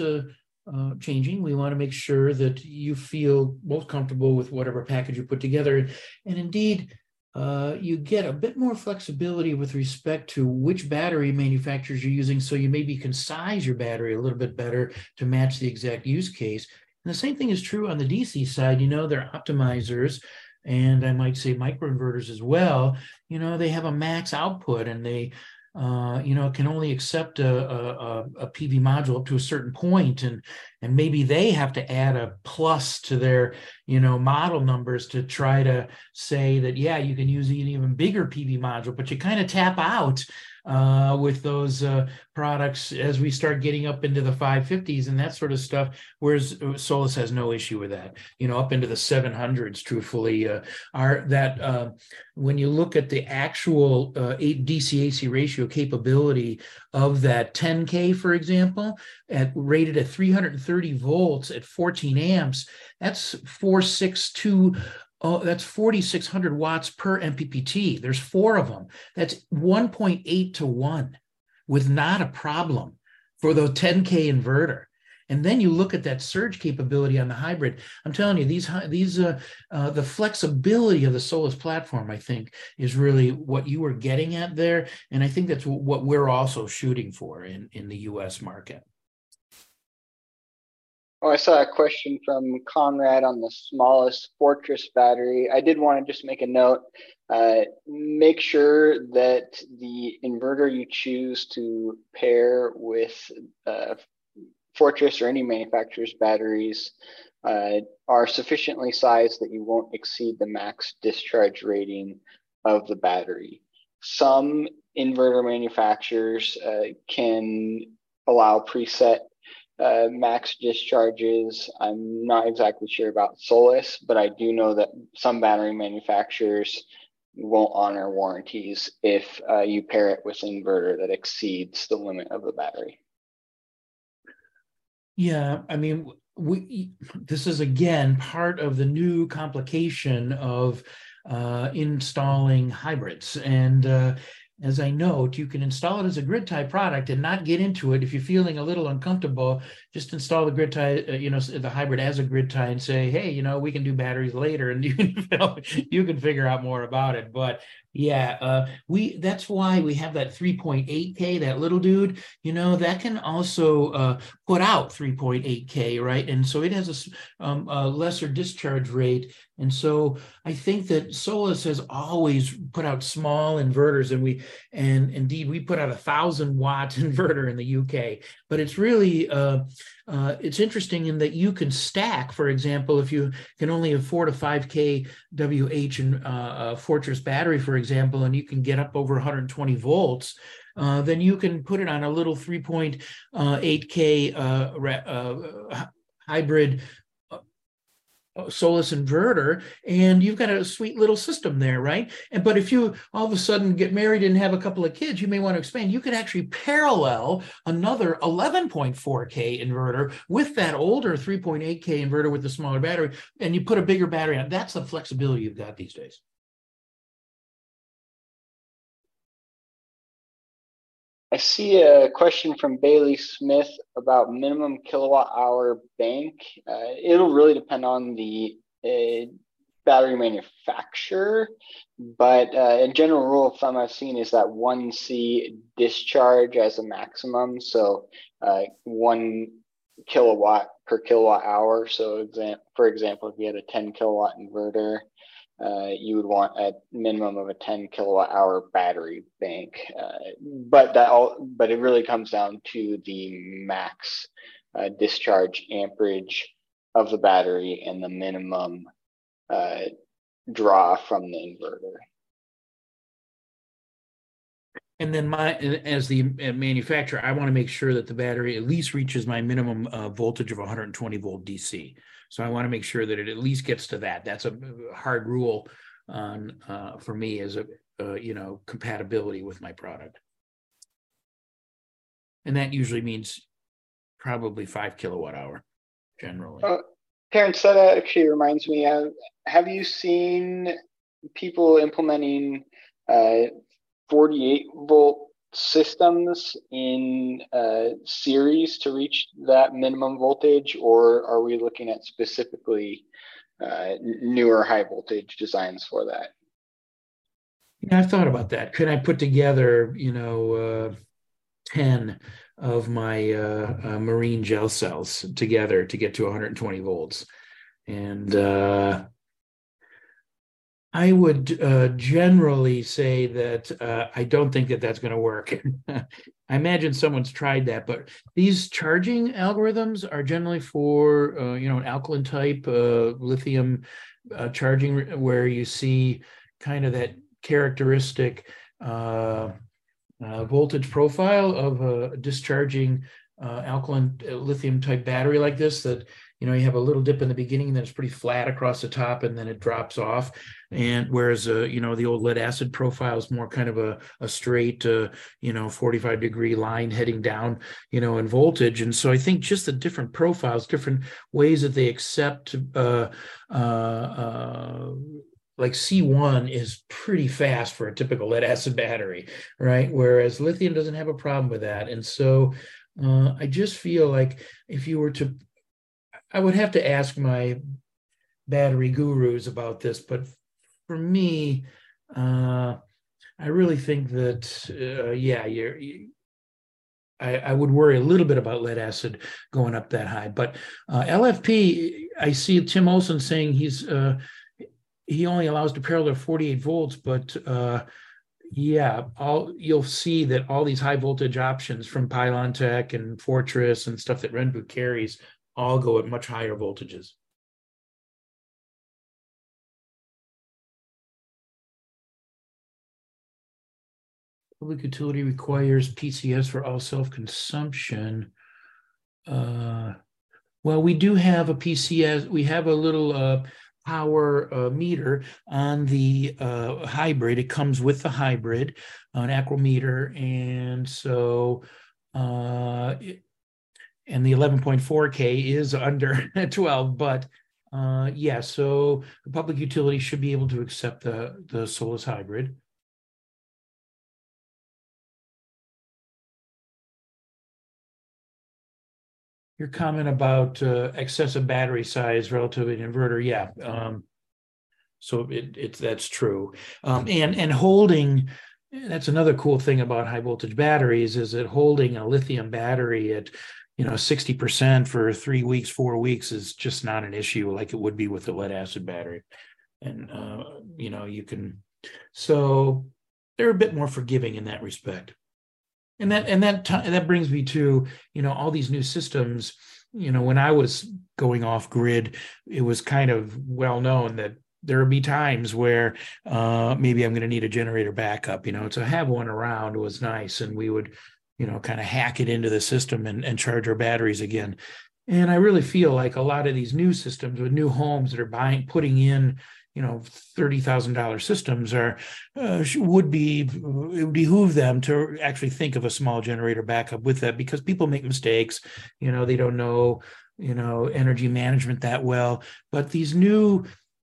uh, changing. We want to make sure that you feel most comfortable with whatever package you put together. And indeed, uh, you get a bit more flexibility with respect to which battery manufacturers you're using. So you maybe can size your battery a little bit better to match the exact use case. And the same thing is true on the DC side. You know, they're optimizers and I might say microinverters as well. You know, they have a max output and they uh, you know, it can only accept a, a, a, PV module up to a certain point, and and maybe they have to add a plus to their, you know, model numbers to try to say that yeah, you can use an even bigger PV module, but you kind of tap out uh, with those uh, products as we start getting up into the 550s and that sort of stuff. Whereas uh, Solis has no issue with that. You know, up into the 700s, truthfully, uh, are that uh, when you look at the actual uh, DC-AC ratio capability of that 10K, for example, at rated at 330 volts at 14 amps, that's 462 Oh, that's 4,600 watts per MPPT. There's four of them. That's 1.8 to 1 with not a problem for the 10K inverter. And then you look at that surge capability on the hybrid. I'm telling you, these these uh, uh, the flexibility of the Solis platform, I think, is really what you were getting at there, and I think that's what we're also shooting for in in the U.S. market. Oh, I saw a question from Conrad on the smallest Fortress battery. I did want to just make a note. Uh, make sure that the inverter you choose to pair with uh, Fortress or any manufacturer's batteries uh, are sufficiently sized that you won't exceed the max discharge rating of the battery. Some inverter manufacturers uh, can allow preset uh, max discharges. I'm not exactly sure about Solis, but I do know that some battery manufacturers won't honor warranties if uh, you pair it with an inverter that exceeds the limit of the battery. Yeah, I mean, we this is again part of the new complication of uh, installing hybrids, and uh, as I note, you can install it as a grid tie product and not get into it. If you're feeling a little uncomfortable, just install the grid tie, uh, you know, the hybrid as a grid tie and say, hey, you know, we can do batteries later and you (laughs) can, you can figure out more about it. But yeah, uh, we that's why we have that 3.8K, that little dude, you know, that can also uh, put out 3.8K, right? And so it has a, um, a lesser discharge rate. And so I think that Solis has always put out small inverters, and we, and indeed, we put out a thousand watt (laughs) inverter in the UK. But it's really, uh, uh, it's interesting in that you can stack, for example, if you can only afford a 5K WH and uh, Fortress battery, for example, and you can get up over 120 volts, uh, then you can put it on a little 3.8K uh, uh, hybrid Solis inverter, and you've got a sweet little system there, right? And but if you all of a sudden get married and have a couple of kids, you may want to expand. You could actually parallel another 11.4K inverter with that older 3.8K inverter with the smaller battery, and you put a bigger battery on. That's the flexibility you've got these days. I see a question from Bailey Smith about minimum kilowatt hour bank. Uh, it'll really depend on the uh, battery manufacturer, but uh, a general rule of thumb I've seen is that 1C discharge as a maximum. So uh, one kilowatt per kilowatt hour. So, for example, if you had a 10 kilowatt inverter, uh, you would want a minimum of a 10 kilowatt hour battery bank. Uh, but that all, but it really comes down to the max uh, discharge amperage of the battery and the minimum uh, draw from the inverter. And then my, as the manufacturer, I want to make sure that the battery at least reaches my minimum uh, voltage of 120 volt DC. So I want to make sure that it at least gets to that. That's a hard rule on uh, for me as a uh, you know compatibility with my product, and that usually means probably five kilowatt hour generally. Uh, Terrence, that actually reminds me. Of, have you seen people implementing uh, 48 volt systems in uh, series to reach that minimum voltage, or are we looking at specifically uh, newer high voltage designs for that? Yeah, I've thought about that. Could I put together, you know, uh, 10 of my uh, uh, marine gel cells together to get to 120 volts? And uh, I would uh, generally say that uh, I don't think that that's going to work. (laughs) I imagine someone's tried that, but these charging algorithms are generally for uh, you know an alkaline type uh, lithium uh, charging, where you see kind of that characteristic uh, voltage profile of a discharging alkaline lithium type battery like this that you know you have a little dip in the beginning and then it's pretty flat across the top and then it drops off and whereas uh, you know the old lead acid profile is more kind of a, a straight uh, you know 45 degree line heading down you know in voltage and so i think just the different profiles different ways that they accept uh, uh, uh like C1 is pretty fast for a typical lead acid battery, right? Whereas lithium doesn't have a problem with that. And so uh, I just feel like if you were to I would have to ask my battery gurus about this, but for me, uh, I really think that uh, yeah, you're. You, I, I, would worry a little bit about lead acid going up that high, but uh, LFP. I see Tim Olson saying he's uh, he only allows to parallel 48 volts, but uh, yeah, all you'll see that all these high voltage options from Pylontech and Fortress and stuff that Renvu carries all go at much higher voltages. Public utility requires PCS for all self-consumption. Uh, well, we do have a PCS. We have a little uh, power uh, meter on the uh, hybrid. It comes with the hybrid, an acrometer, and so uh, it, and the 11.4K is under (laughs) 12, but uh, yeah, so the public utility should be able to accept the, the Solis hybrid. Your comment about uh, excessive battery size relative to an inverter, yeah. Um, so it, it that's true, um, and and holding. That's another cool thing about high voltage batteries is that holding a lithium battery at you know 60% for three weeks four weeks is just not an issue like it would be with a lead acid battery and uh, you know you can so they're a bit more forgiving in that respect and that and that that brings me to you know all these new systems. You know when i was going off grid it was kind of well known that there would be times where uh, maybe i'm going to need a generator backup you know to have one around was nice and we would you know kind of hack it into the system and, and charge our batteries again. And i really feel like a lot of these new systems with new homes that are buying putting in you know thirty thousand dollar systems are uh, would be it would behoove them to actually think of a small generator backup with that because people make mistakes. You know they don't know you know energy management that well, but these new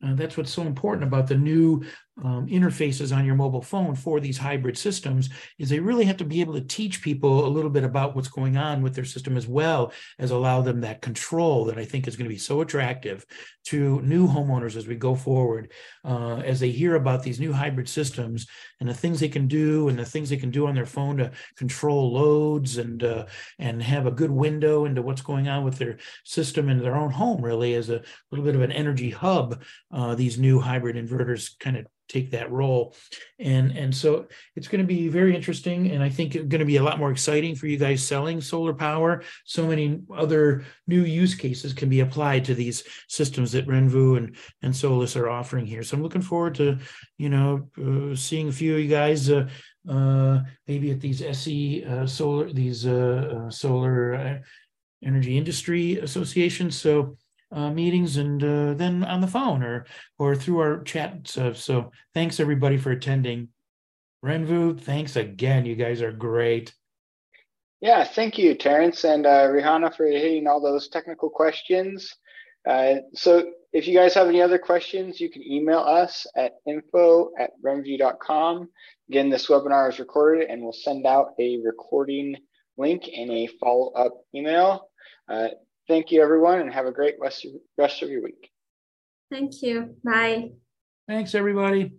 uh, that's what's so important about the new um, interfaces on your mobile phone for these hybrid systems is they really have to be able to teach people a little bit about what's going on with their system as well as allow them that control that I think is going to be so attractive to new homeowners as we go forward, uh, as they hear about these new hybrid systems and the things they can do and the things they can do on their phone to control loads and uh, and have a good window into what's going on with their system in their own home, really as a little bit of an energy hub. Uh, these new hybrid inverters kind of take that role. And and so it's going to be very interesting and i think it's going to be a lot more exciting for you guys selling solar power. So many other new use cases can be applied to these systems that renvu and and solis are offering here. So i'm looking forward to you know uh, seeing a few of you guys uh, uh, maybe at these se uh, solar these uh, uh, solar energy industry associations. So uh, meetings and uh, then on the phone or or through our chat stuff. So thanks everybody for attending. Renvu, thanks again. You guys are great. Yeah, thank you, Terrence and uh, Rihanna for hitting all those technical questions. Uh, so if you guys have any other questions, you can email us at info at renvu.com. Again, this webinar is recorded and we'll send out a recording link in a follow-up email. Thank you, everyone, and have a great rest of, rest of your week. Thank you. Bye. Thanks, everybody.